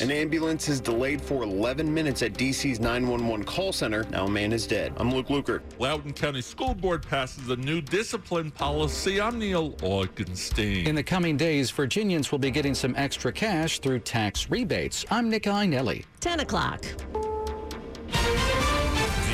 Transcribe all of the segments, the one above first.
An ambulance is delayed for 11 minutes at DC's 911 call center. Now a man is dead. I'm Luke Lukert. Loudoun County School Board passes a new discipline policy. I'm Neil Augenstein. In the coming days, Virginians will be getting some extra cash through tax rebates. I'm Nick Iannelli. 10 o'clock.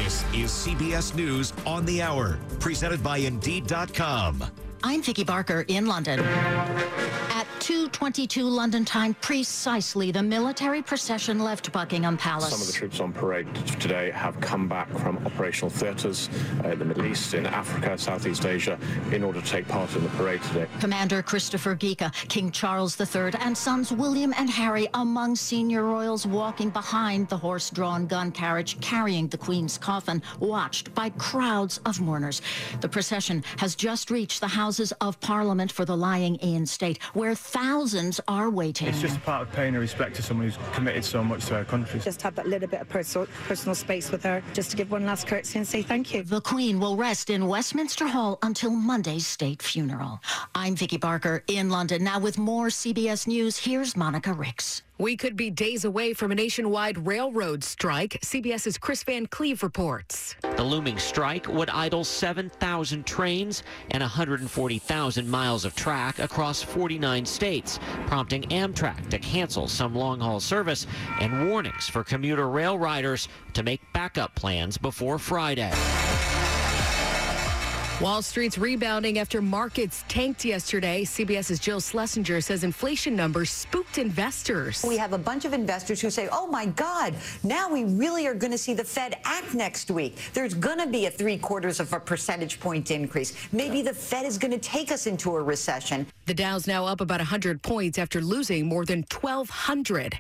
This is CBS News on the Hour, presented by Indeed.com. I'm Vicki Barker in London. At 2:22 London time, precisely, the military procession left Buckingham Palace. Some of the troops on parade today have come back from operational theatres uh, in the Middle East, in Africa, Southeast Asia, in order to take part in the parade today. Commander Christopher Ghika, King Charles III, and sons William and Harry among senior royals walking behind the horse-drawn gun carriage carrying the Queen's coffin, watched by crowds of mourners. The procession has just reached the Houses of Parliament for the lying in state, where thousands are waiting. It's just a part of paying a respect to someone who's committed so much to our country. Just have that little bit of personal, personal space with her, just to give one last courtesy and say thank you. The Queen will rest in Westminster Hall until Monday's state funeral. I'm Vicki Barker in London. Now with more CBS News, here's Monica Ricks. We could be days away from a nationwide railroad strike. CBS's Kris Van Cleave reports. The looming strike would idle 7,000 trains and 140,000 miles of track across 49 states, prompting Amtrak to cancel some long haul service and warnings for commuter rail riders to make backup plans before Friday. Wall Street's rebounding after markets tanked yesterday. CBS's Jill Schlesinger says inflation numbers spooked investors. We have a bunch of investors who say, oh my God, now we really are going to see the Fed act next week. There's going to be a three quarters of a percentage point increase. Maybe the Fed is going to take us into a recession. The Dow's now up about 100 points after losing more than 1,200.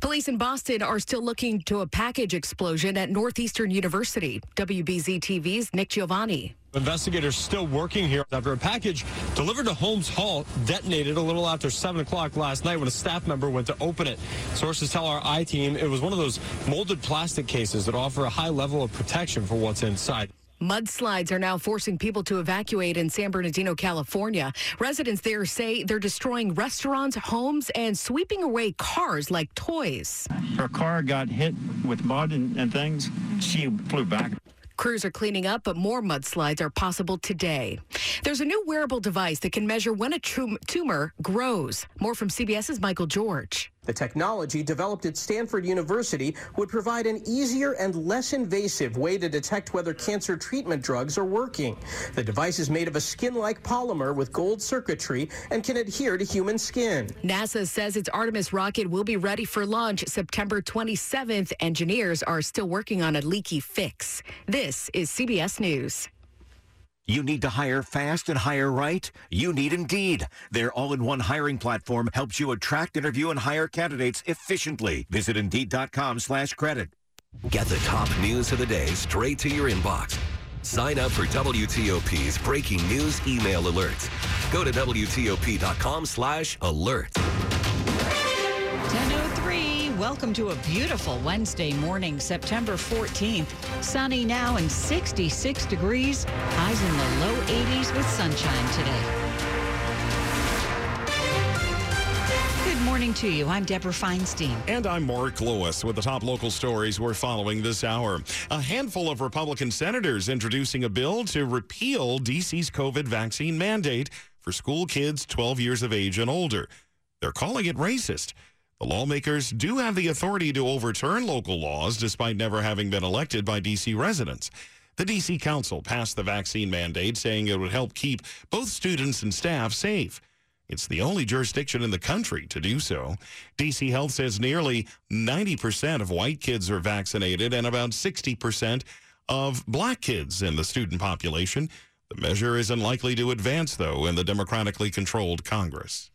Police in Boston are still looking to a package explosion at Northeastern University. WBZ TV's Nick Giovanni. Investigators still working here after a package delivered to Holmes Hall detonated a little after 7 o'clock last night when a staff member went to open it. Sources tell our I team it was one of those molded plastic cases that offer a high level of protection for what's inside. Mudslides are now forcing people to evacuate in San Bernardino, California. Residents there say they're destroying restaurants, homes, and sweeping away cars like toys. Her car got hit with mud and, and things. She flew back. Crews are cleaning up, but more mudslides are possible today. There's a new wearable device that can measure when a tumor grows. More from CBS's Michael George. The technology developed at Stanford University would provide an easier and less invasive way to detect whether cancer treatment drugs are working. The device is made of a skin-like polymer with gold circuitry and can adhere to human skin. NASA says its Artemis rocket will be ready for launch September 27th. Engineers are still working on a leaky fix. This is CBS News. You need to hire fast and hire right? You need Indeed. Their all-in-one hiring platform helps you attract, interview, and hire candidates efficiently. Visit Indeed.com slash credit. Get the top news of the day straight to your inbox. Sign up for WTOP's breaking news email alerts. Go to WTOP.com slash alert. 1003, welcome to a beautiful Wednesday morning, September 14th. Sunny now and 66 degrees. Highs in the low 80s with sunshine today. Good morning to you. I'm Deborah Feinstein. And I'm Mark Lewis with the top local stories we're following this hour. A handful of Republican senators introducing a bill to repeal D.C.'s COVID vaccine mandate for school kids 12 years of age and older. They're calling it racist. The lawmakers do have the authority to overturn local laws despite never having been elected by D.C. residents. The D.C. Council passed the vaccine mandate, saying it would help keep both students and staff safe. It's the only jurisdiction in the country to do so. DC Health says nearly 90% of white kids are vaccinated and about 60% of black kids in the student population. The measure is unlikely to advance, though, in the democratically controlled Congress.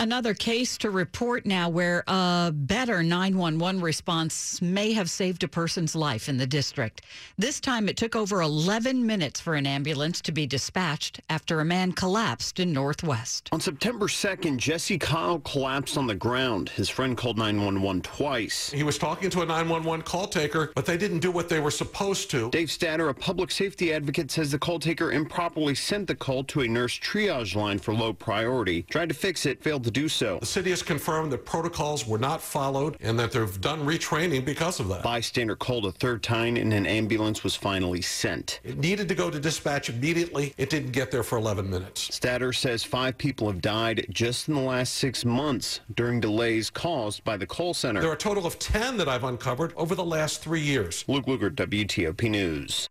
Another case to report now where a better 911 response may have saved a person's life in the district. This time it took over 11 minutes for an ambulance to be dispatched after a man collapsed in Northwest. On September 2nd, Jesse Kyle collapsed on the ground. His friend called 911 twice. He was talking to a 911 call taker, but they didn't do what they were supposed to. Dave Statter, a public safety advocate, says the call taker improperly sent the call to a nurse triage line for low priority. Tried to fix it, failed to do so. The city has confirmed that protocols were not followed and that they've done retraining because of that. Bystander called a third time and an ambulance was finally sent. It needed to go to dispatch immediately. It didn't get there for 11 minutes. Statter says five people have died just in the last six months during delays caused by the call center. There are a total of 10 that I've uncovered over the last three years. Luke Lukert, WTOP News.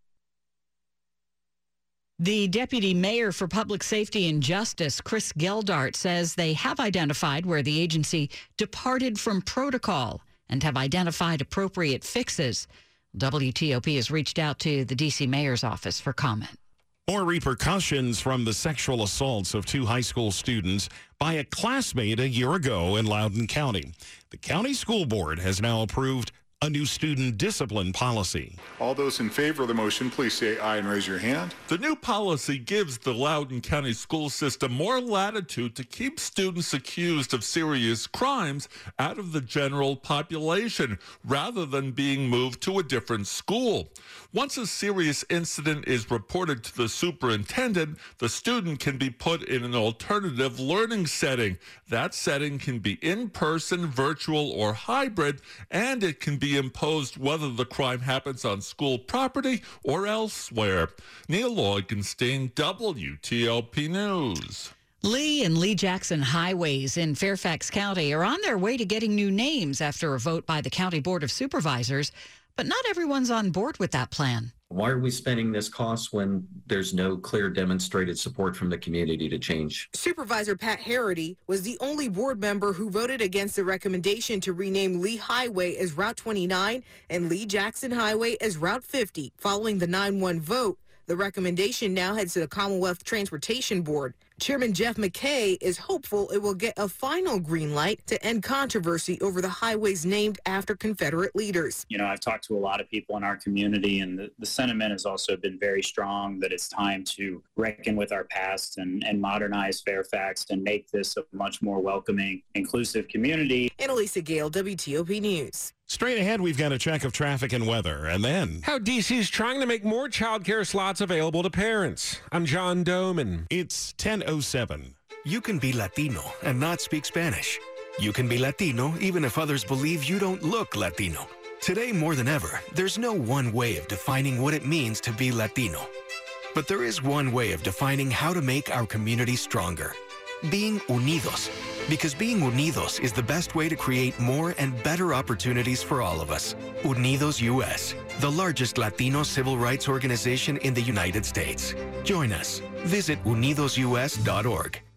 The deputy mayor for public safety and justice, Chris Geldart, says they have identified where the agency departed from protocol and have identified appropriate fixes. WTOP has reached out to the D.C. mayor's office for comment. More repercussions from the sexual assaults of two high school students by a classmate a year ago in Loudoun County. The county school board has now approved a new student discipline policy. All those in favor of the motion, please say aye and raise your hand. The new policy gives the Loudoun County school system more latitude to keep students accused of serious crimes out of the general population rather than being moved to a different school. Once a serious incident is reported to the superintendent, the student can be put in an alternative learning setting. That setting can be in person, virtual, or hybrid, and it can be imposed whether the crime happens on school property or elsewhere. Neil Augenstein, WTOP News. Lee and Lee Jackson highways in Fairfax County are on their way to getting new names after a vote by the County Board of Supervisors, but not everyone's on board with that plan. Why are we spending this cost when there's no clear demonstrated support from the community to change? Supervisor Pat Herrity was the only board member who voted against the recommendation to rename Lee Highway as Route 29 and Lee Jackson Highway as Route 50. Following the 9 1 vote, the recommendation now heads to the Commonwealth Transportation Board. Chairman Jeff McKay is hopeful it will get a final green light to end controversy over the highways named after Confederate leaders. You know, I've talked to a lot of people in our community, and the, the sentiment has also been very strong that it's time to reckon with our past and, and modernize Fairfax and make this a much more welcoming, inclusive community. Annalisa Gale, WTOP News. Straight ahead, we've got a check of traffic and weather, and then how DC's trying to make more childcare slots available to parents. I'm John Domen. It's 10:07. You can be Latino and not speak Spanish. You can be Latino even if others believe you don't look Latino. Today more than ever, there's no one way of defining what it means to be Latino. But there is one way of defining how to make our community stronger. Being unidos. Because being unidos is the best way to create more and better opportunities for all of us. Unidos US, the largest Latino civil rights organization in the United States. Join us. Visit unidosus.org.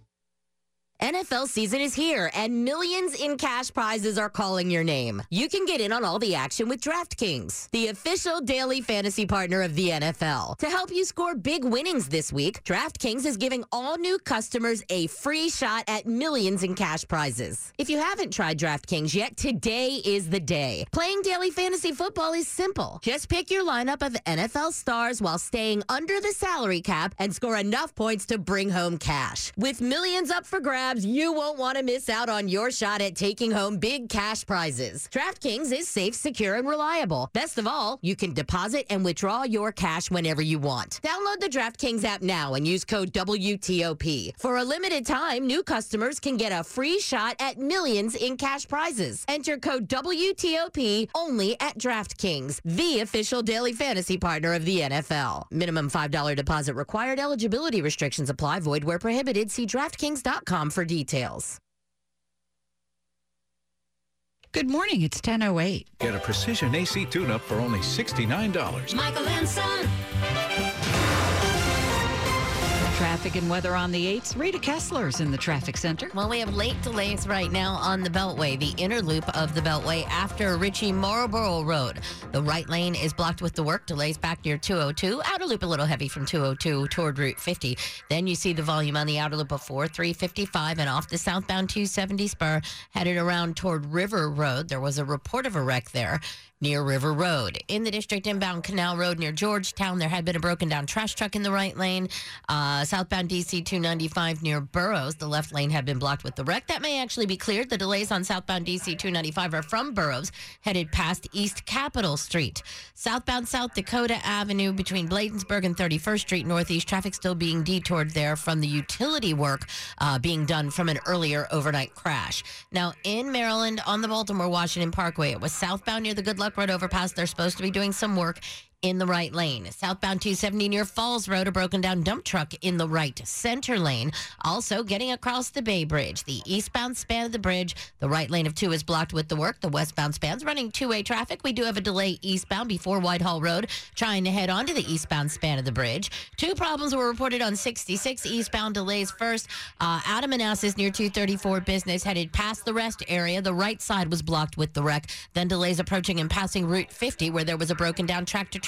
NFL season is here and millions in cash prizes are calling your name. You can get in on all the action with DraftKings, the official daily fantasy partner of the NFL. To help you score big winnings this week, DraftKings is giving all new customers a free shot at millions in cash prizes. If you haven't tried DraftKings yet, today is the day. Playing daily fantasy football is simple. Just pick your lineup of NFL stars while staying under the salary cap and score enough points to bring home cash. With millions up for grabs, you won't want to miss out on your shot at taking home big cash prizes. DraftKings is safe, secure, and reliable. Best of all, you can deposit and withdraw your cash whenever you want. Download the DraftKings app now and use code WTOP. For a limited time, new customers can get a free shot at millions in cash prizes. Enter code WTOP only at DraftKings, the official daily fantasy partner of the NFL. Minimum $5 deposit required. Eligibility restrictions apply. Void where prohibited. See DraftKings.com for details. Good morning. It's 10:08. Get a precision AC tune-up for only $69. Michael and Son. Traffic and weather on the 8th. Rita Kessler's in the traffic center. Well, we have late delays right now on the Beltway, the inner loop of the Beltway after Ritchie Marlboro Road. The right lane is blocked with the work. Delays back near 202. Outer loop a little heavy from 202 toward Route 50. Then you see the volume on the outer loop 4 355 and off the southbound 270 spur headed around toward River Road. There was a report of a wreck there near River Road. In the district inbound Canal Road near Georgetown, there had been a broken down trash truck in the right lane. Uh, southbound DC 295 near Burroughs, the left lane had been blocked with the wreck. That may actually be cleared. The delays on southbound DC 295 are from Burroughs, headed past East Capitol Street. Southbound South Dakota Avenue between Bladensburg and 31st Street Northeast, traffic still being detoured there from the utility work uh, being done from an earlier overnight crash. Now, in Maryland on the Baltimore Washington Parkway, it was southbound near the Good Luck Road overpass. They're supposed to be doing some work in the right lane. Southbound 270 near Falls Road, a broken down dump truck in the right center lane. Also getting across the Bay Bridge. The eastbound span of the bridge, the right lane of two is blocked with the work. The westbound span's running two way traffic. We do have a delay eastbound before Whitehall Road, trying to head onto the eastbound span of the bridge. Two problems were reported on 66 eastbound delays. First, uh, out of Manassas near 234 business headed past the rest area. The right side was blocked with the wreck. Then delays approaching and passing Route 50 where there was a broken down tractor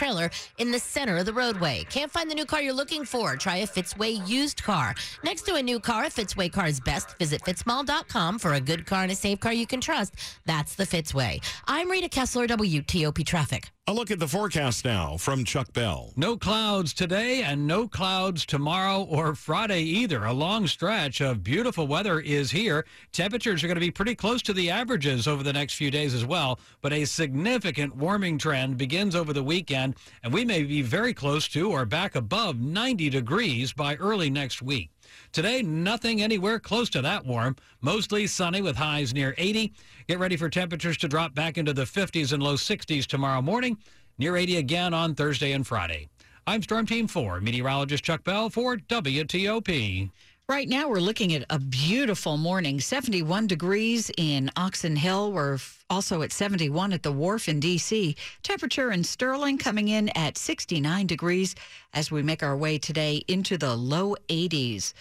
in the center of the roadway. Can't find the new car you're looking for? Try a Fitzway used car. Next to a new car, a Fitzway car is best. Visit fitzmall.com for a good car and a safe car you can trust. That's the Fitzway. I'm Rita Kessler, WTOP Traffic. A look at the forecast now from Chuck Bell. No clouds today and no clouds tomorrow or Friday either. A long stretch of beautiful weather is here. Temperatures are going to be pretty close to the averages over the next few days as well, but a significant warming trend begins over the weekend, and we may be very close to or back above 90 degrees by early next week. Today, nothing anywhere close to that warm. Mostly sunny with highs near 80. Get ready for temperatures to drop back into the 50s and low 60s tomorrow morning, near 80 again on Thursday and Friday. I'm Storm Team 4, meteorologist Chuck Bell for WTOP. Right now, we're looking at a beautiful morning 71 degrees in Oxon Hill. We're also at 71 at the wharf in D.C. Temperature in Sterling coming in at 69 degrees as we make our way today into the low 80s.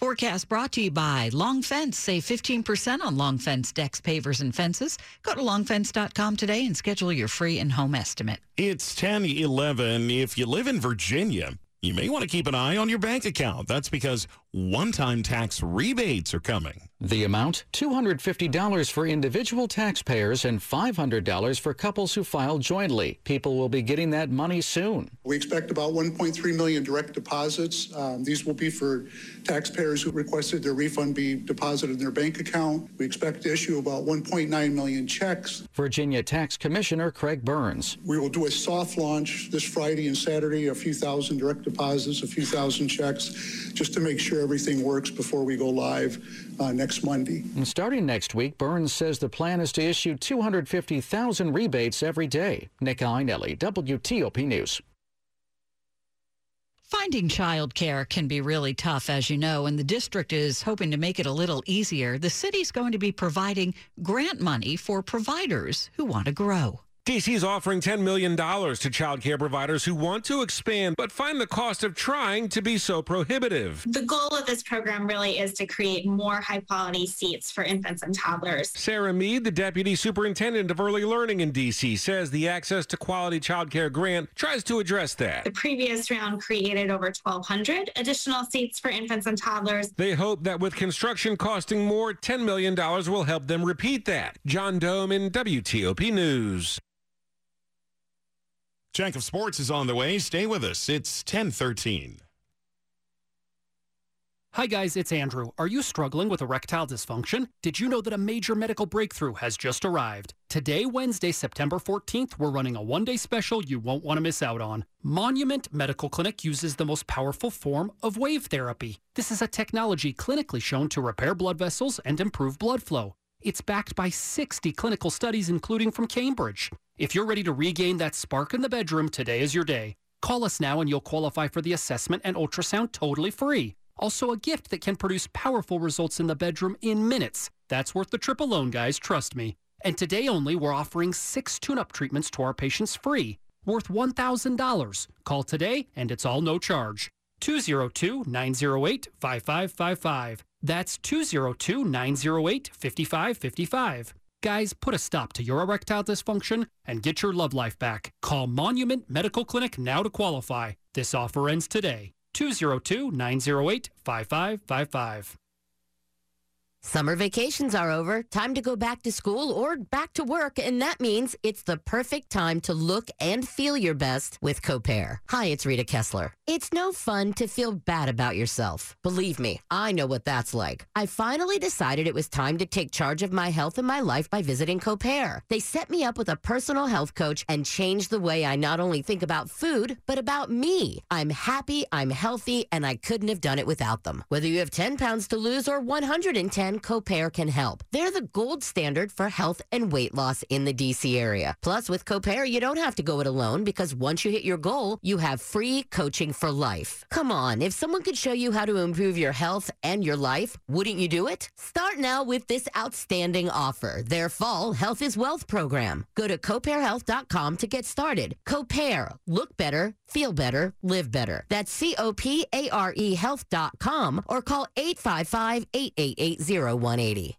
Forecast brought to you by Long Fence. Save 15% on Long Fence decks, pavers, and fences. Go to longfence.com today and schedule your free and home estimate. It's 10 11. If you live in Virginia, you may want to keep an eye on your bank account. That's because one time tax rebates are coming. The amount $250 for individual taxpayers and $500 for couples who file jointly. People will be getting that money soon. We expect about 1.3 million direct deposits. Um, these will be for taxpayers who requested their refund be deposited in their bank account. We expect to issue about 1.9 million checks. Virginia Tax Commissioner Craig Burns. We will do a soft launch this Friday and Saturday, a few thousand direct deposits, a few thousand checks, just to make sure everything works before we go live uh, next Monday. And starting next week, Burns says the plan is to issue 250,000 rebates every day. Nick Iannelli, WTOP News. Finding childcare can be really tough, as you know, and the district is hoping to make it a little easier. The city's going to be providing grant money for providers who want to grow. DC is offering $10 million to child care providers who want to expand but find the cost of trying to be so prohibitive. The goal of this program really is to create more high quality seats for infants and toddlers. Sarah Mead, the Deputy Superintendent of Early Learning in DC, says the Access to Quality Child Care Grant tries to address that. The previous round created over 1,200 additional seats for infants and toddlers. They hope that with construction costing more, $10 million will help them repeat that. John Domen WTOP News. Check of Sports is on the way. Stay with us. It's 1013. Hi guys, it's Andrew. Are you struggling with erectile dysfunction? Did you know that a major medical breakthrough has just arrived? Today, Wednesday, September 14th, we're running a one day special you won't want to miss out on. Monument Medical Clinic uses the most powerful form of wave therapy. This is a technology clinically shown to repair blood vessels and improve blood flow. It's backed by 60 clinical studies, including from Cambridge. If you're ready to regain that spark in the bedroom, today is your day. Call us now and you'll qualify for the assessment and ultrasound totally free. Also, a gift that can produce powerful results in the bedroom in minutes. That's worth the trip alone, guys, trust me. And today only, we're offering six tune up treatments to our patients free, worth $1,000. Call today and it's all no charge. 202 908 5555. That's 202 908 5555. Guys, put a stop to your erectile dysfunction and get your love life back. Call Monument Medical Clinic now to qualify. This offer ends today. 202 908 5555. Summer vacations are over. Time to go back to school or back to work, and that means it's the perfect time to look and feel your best with Copare. Hi, it's Rita Kessler. It's no fun to feel bad about yourself. Believe me, I know what that's like. I finally decided it was time to take charge of my health and my life by visiting Copare. They set me up with a personal health coach and changed the way I not only think about food, but about me. I'm happy, I'm healthy, and I couldn't have done it without them. Whether you have 10 pounds to lose or 110, Copare can help. They're the gold standard for health and weight loss in the DC area. Plus, with Copare, you don't have to go it alone because once you hit your goal, you have free coaching for life. Come on, if someone could show you how to improve your health and your life, wouldn't you do it? Start now with this outstanding offer, their fall Health is Wealth program. Go to coparehealth.com to get started. Copare, look better, feel better, live better. That's C O P A R E health.com or call 855 888 0180.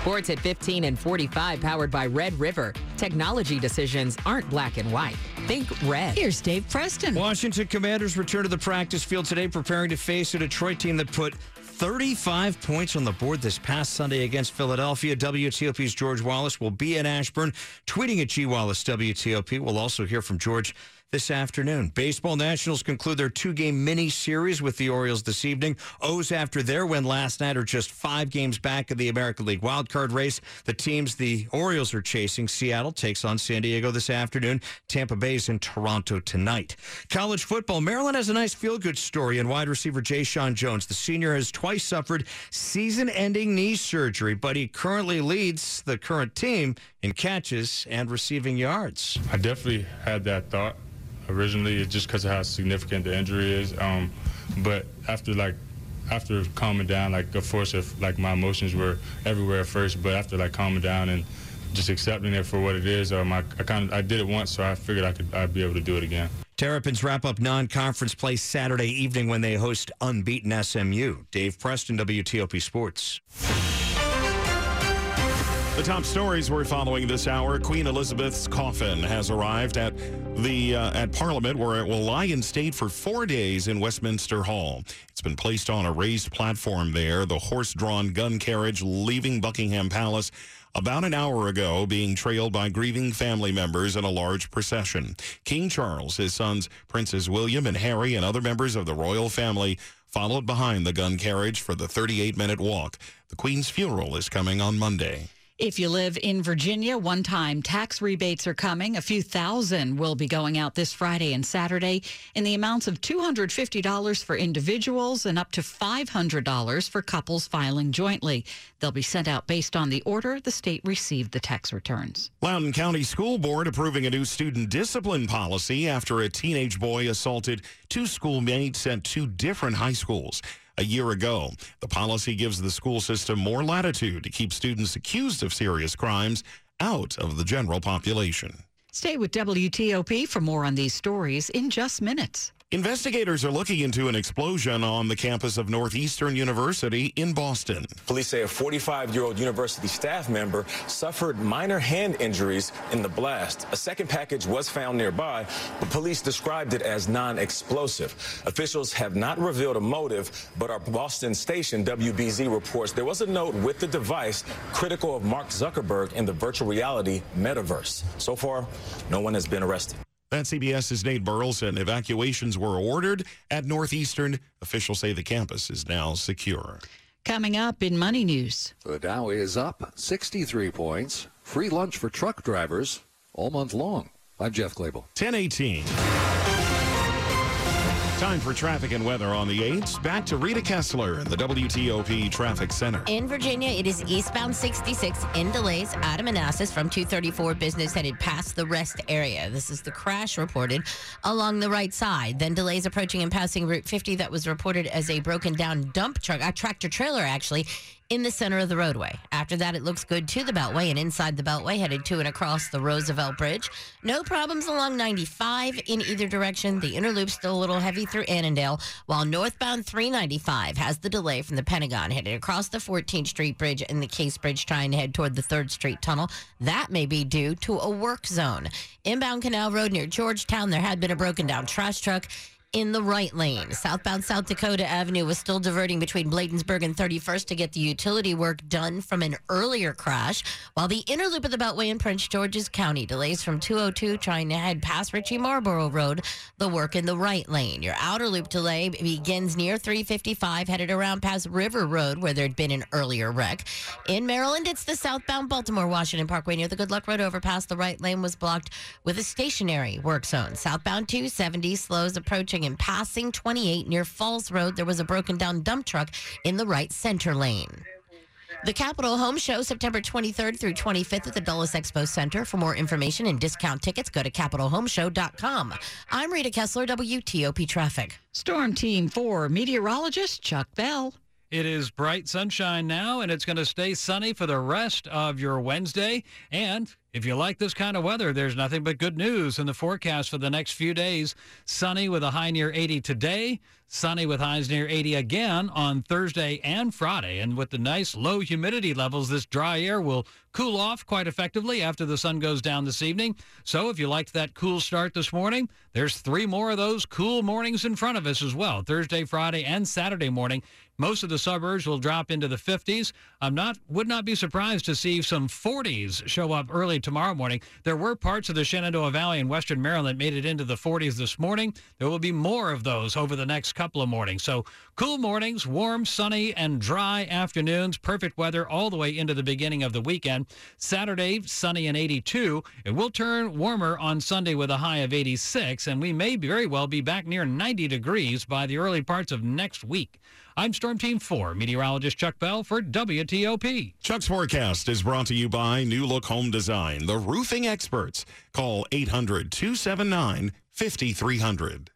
Sports at 15 and 45, powered by Red River. Technology decisions aren't black and white. Think red. Here's Dave Preston. Washington Commanders return to the practice field today, preparing to face a Detroit team that put 35 points on the board this past Sunday against Philadelphia. WTOP's George Wallace will be in Ashburn, tweeting at G Wallace WTOP. We'll also hear from George this afternoon. Baseball Nationals conclude their two game mini series with the Orioles this evening. O's after their win last night are just five games back of the American League wildcard race. The teams the Orioles are chasing, Seattle takes on San Diego this afternoon. Tampa Bay's in Toronto tonight. College football, Maryland has a nice feel good story in wide receiver Jeshaun Jones. The senior has twice suffered season ending knee surgery, but he currently leads the current team in catches and receiving yards. I definitely had that thought originally, it's just because of how significant the injury is. Um, but after like after calming down, like of course, if like my emotions were everywhere at first, but after like calming down and just accepting it for what it is, um, I, I kind of I did it once, so I figured I could I'd be able to do it again. Terrapins wrap up non-conference play Saturday evening when they host unbeaten SMU. Dave Preston, WTOP Sports. The top stories we're following this hour: Queen Elizabeth's coffin has arrived at the uh, at Parliament, where it will lie in state for four days in Westminster Hall. It's been placed on a raised platform there. The horse-drawn gun carriage leaving Buckingham Palace about an hour ago, being trailed by grieving family members in a large procession. King Charles, his sons Princes William and Harry, and other members of the royal family followed behind the gun carriage for the 38-minute walk. The Queen's funeral is coming on Monday. If you live in Virginia, one time tax rebates are coming. A few thousand will be going out this Friday and Saturday in the amounts of $250 for individuals and up to $500 for couples filing jointly. They'll be sent out based on the order the state received the tax returns. Loudoun County School Board approving a new student discipline policy after a teenage boy assaulted two schoolmates at two different high schools a year ago. The policy gives the school system more latitude to keep students accused of serious crimes out of the general population. Stay with WTOP for more on these stories in just minutes. Investigators are looking into an explosion on the campus of Northeastern University in Boston. Police say a 45 year old university staff member suffered minor hand injuries in the blast. A second package was found nearby, but police described it as non explosive. Officials have not revealed a motive, but our Boston station, WBZ, reports there was a note with the device critical of Mark Zuckerberg in the virtual reality metaverse. So far, no one has been arrested. That CBS's Nate Burleson. Evacuations were ordered at Northeastern. Officials say the campus is now secure. Coming up in Money News. The Dow is up 63 points. Free lunch for truck drivers all month long. I'm Jeff Clabaugh. 1018. Time for traffic and weather on the 8s. Back to Rita Kessler in the WTOP Traffic Center. In Virginia, it is eastbound 66 in delays out of Manassas from 234 business headed past the rest area. This is the crash reported along the right side. Then delays approaching and passing Route 50 that was reported as a broken down dump truck, a tractor trailer actually, in the center of the roadway. After that, it looks good to the Beltway and inside the Beltway, headed to and across the Roosevelt Bridge. No problems along 95 in either direction. The inner loop still a little heavy through Annandale, while northbound 395 has the delay from the Pentagon headed across the 14th Street Bridge and the Case Bridge trying to head toward the 3rd Street Tunnel. That may be due to a work zone. Inbound Canal Road near Georgetown, there had been a broken down trash truck in the right lane. Southbound South Dakota Avenue was still diverting between Bladensburg and 31st to get the utility work done from an earlier crash, while the inner loop of the Beltway in Prince George's County delays from 202 trying to head past Ritchie Marlboro Road, the work in the right lane. Your outer loop delay begins near 355, headed around past River Road, where there'd been an earlier wreck. In Maryland, it's the southbound Baltimore Washington Parkway near the Good Luck Road overpass. The right lane was blocked with a stationary work zone. Southbound 270 slows approaching and passing 28 near Falls Road. There was a broken down dump truck in the right center lane. The Capitol Home Show, September 23rd through 25th at the Dulles Expo Center. For more information and discount tickets, go to CapitolHomeShow.com. I'm Rita Kessler, WTOP Traffic. Storm Team 4 meteorologist Chuck Bell. It is bright sunshine now, and it's going to stay sunny for the rest of your Wednesday. And if you like this kind of weather, there's nothing but good news in the forecast for the next few days. Sunny with a high near 80 today, sunny with highs near 80 again on Thursday and Friday. And with the nice low humidity levels, this dry air will cool off quite effectively after the sun goes down this evening. So if you liked that cool start this morning, there's three more of those cool mornings in front of us as well Thursday, Friday, and Saturday morning. Most of the suburbs will drop into the 50s. I'm not would not be surprised to see some 40s show up early tomorrow morning. There were parts of the Shenandoah Valley in western Maryland made it into the 40s this morning. There will be more of those over the next couple of mornings. So cool mornings, warm, sunny, and dry afternoons. Perfect weather all the way into the beginning of the weekend. Saturday, sunny and 82. It will turn warmer on Sunday with a high of 86, and we may very well be back near 90 degrees by the early parts of next week. I'm Storm Team 4 meteorologist Chuck Bell for WTOP. Chuck's forecast is brought to you by New Look Home Design, the roofing experts. Call 800 279 5300.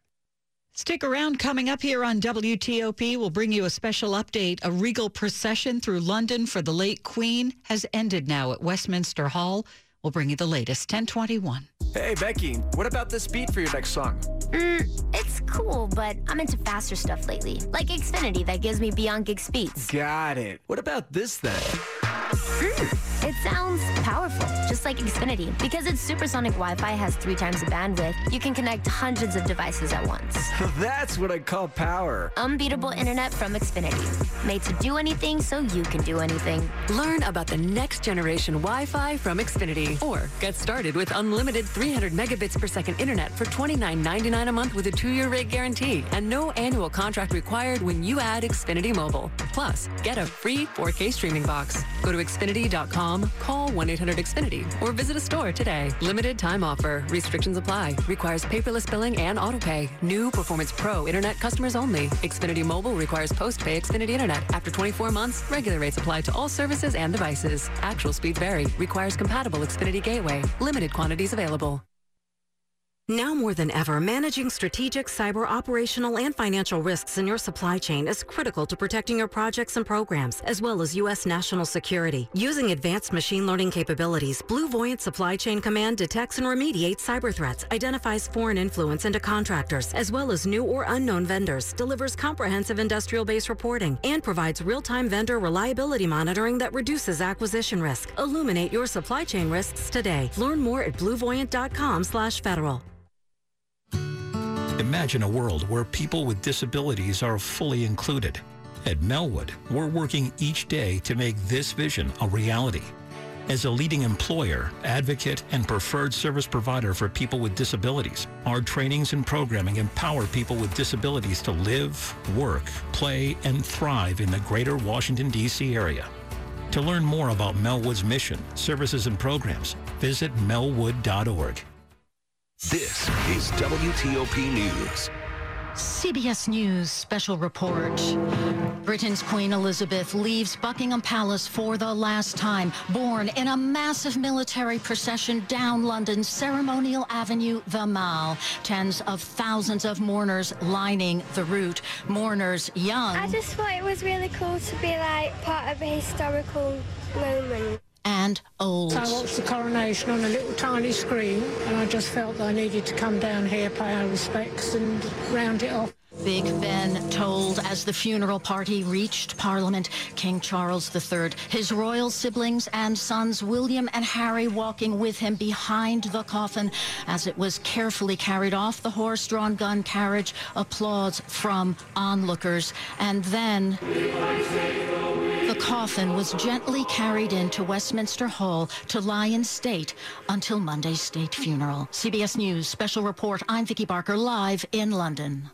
Stick around. Coming up here on WTOP, we'll bring you a special update. A regal procession through London for the late Queen has ended now at Westminster Hall. We'll bring you the latest 1021. Hey, Becky, what about this beat for your next song? Mm, it's cool, but I'm into faster stuff lately. Like Xfinity that gives me beyond gig speeds. Got it. What about this then? Mm, it sounds powerful, just like Xfinity. Because its supersonic Wi-Fi has three times the bandwidth, you can connect hundreds of devices at once. That's what I call power. Unbeatable internet from Xfinity. Made to do anything so you can do anything. Learn about the next generation Wi-Fi from Xfinity. Or get started with unlimited 300 megabits per second internet for $29.99 a month with a two-year rate guarantee and no annual contract required when you add Xfinity Mobile. Plus, get a free 4K streaming box. Go to Xfinity.com, call 1-800-XFINITY, or visit a store today. Limited time offer. Restrictions apply. Requires paperless billing and autopay. New Performance Pro Internet customers only. Xfinity Mobile requires post-pay Xfinity Internet. After 24 months, regular rates apply to all services and devices. Actual speeds vary. Requires compatible Xfinity Gateway. Limited quantities available. Now more than ever, managing strategic, cyber, operational, and financial risks in your supply chain is critical to protecting your projects and programs, as well as U.S. national security. Using advanced machine learning capabilities, BlueVoyant Supply Chain Command detects and remediates cyber threats, identifies foreign influence into contractors, as well as new or unknown vendors, delivers comprehensive industrial-based reporting, and provides real-time vendor reliability monitoring that reduces acquisition risk. Illuminate your supply chain risks today. Learn more at bluevoyant.com/federal. Imagine a world where people with disabilities are fully included. At Melwood, we're working each day to make this vision a reality. As a leading employer, advocate, and preferred service provider for people with disabilities, our trainings and programming empower people with disabilities to live, work, play, and thrive in the greater Washington, D.C. area. To learn more about Melwood's mission, services, and programs, visit melwood.org. This is WTOP News. CBS News special report. Britain's Queen Elizabeth leaves Buckingham Palace for the last time, borne in a massive military procession down London's ceremonial avenue, the Mall. Tens of thousands of mourners lining the route. Mourners young. I just thought it was really cool to be like part of a historical moment. And old. So I watched the coronation on a little tiny screen, and I just felt that I needed to come down here, pay our respects, and round it off. Big Ben tolled as the funeral party reached Parliament. King Charles III, his royal siblings and sons William and Harry walking with him behind the coffin as it was carefully carried off the horse-drawn gun carriage. Applause from onlookers. And then the coffin was gently carried into Westminster Hall to lie in state until Monday's state funeral. CBS News special report. I'm Vicki Barker live in London.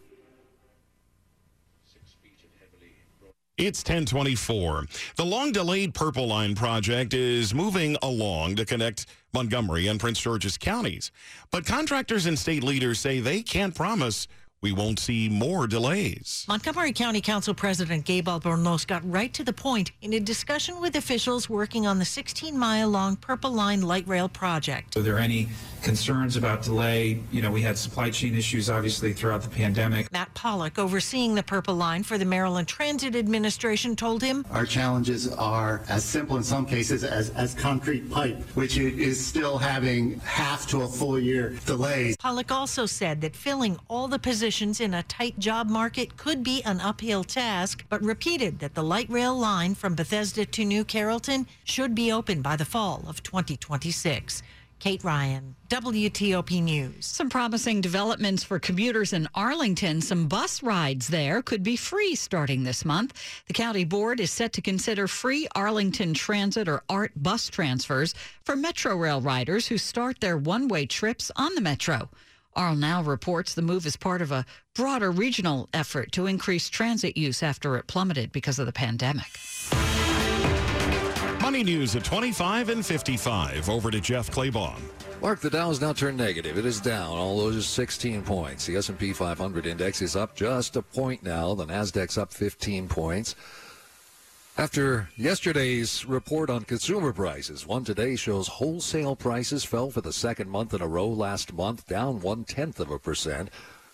It's 1024. The long delayed Purple Line project is moving along to connect Montgomery and Prince George's counties. But contractors and state leaders say they can't promise we won't see more delays. Montgomery County Council President Gabe Albornoz got right to the point in a discussion with officials working on the 16 mile long Purple Line light rail project. Are there any concerns about delay? You know, we had supply chain issues obviously throughout the pandemic. Matt Pollock, overseeing the Purple Line for the Maryland Transit Administration, told him Our challenges are as simple in some cases as, as concrete pipe, which is still having half to a full year delays. Pollock also said that filling all the positions in a tight job market could be an uphill task, but repeated that the light rail line from Bethesda to New Carrollton should be open by the fall of 2026. Kate Ryan, WTOP News. Some promising developments for commuters in Arlington. Some bus rides there could be free starting this month. The county board is set to consider free Arlington Transit or ART bus transfers for Metro Rail riders who start their one way trips on the Metro. Arl Now reports the move is part of a broader regional effort to increase transit use after it plummeted because of the pandemic. Money news at 25 and 55. Over to Jeff Clabaugh. Mark, the Dow has now turned negative. It is down, although just 16 points. The S&P 500 index is up just a point now. The Nasdaq's up 15 points. After yesterday's report on consumer prices, one today shows wholesale prices fell for the second month in a row last month, down one tenth of a percent,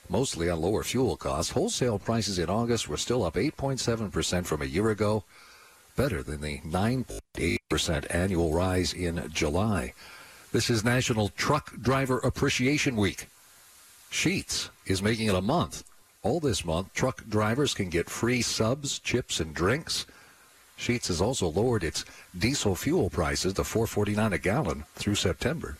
mostly on lower fuel costs. Wholesale prices in August were still up 8.7% from a year ago, better than the 9.8% annual rise in July. This is National Truck Driver Appreciation Week. Sheetz is making it a month. All this month, truck drivers can get free subs, chips, and drinks. Sheetz has also lowered its diesel fuel prices to 4.49 a gallon through September.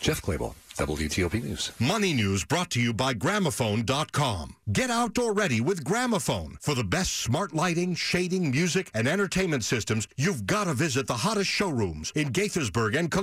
Jeff Clabaugh, WTOP News. Money News brought to you by Gramophone.com. Get outdoor ready with Gramophone. For the best smart lighting, shading, music, and entertainment systems, you've got to visit the hottest showrooms in Gaithersburg and Columbia.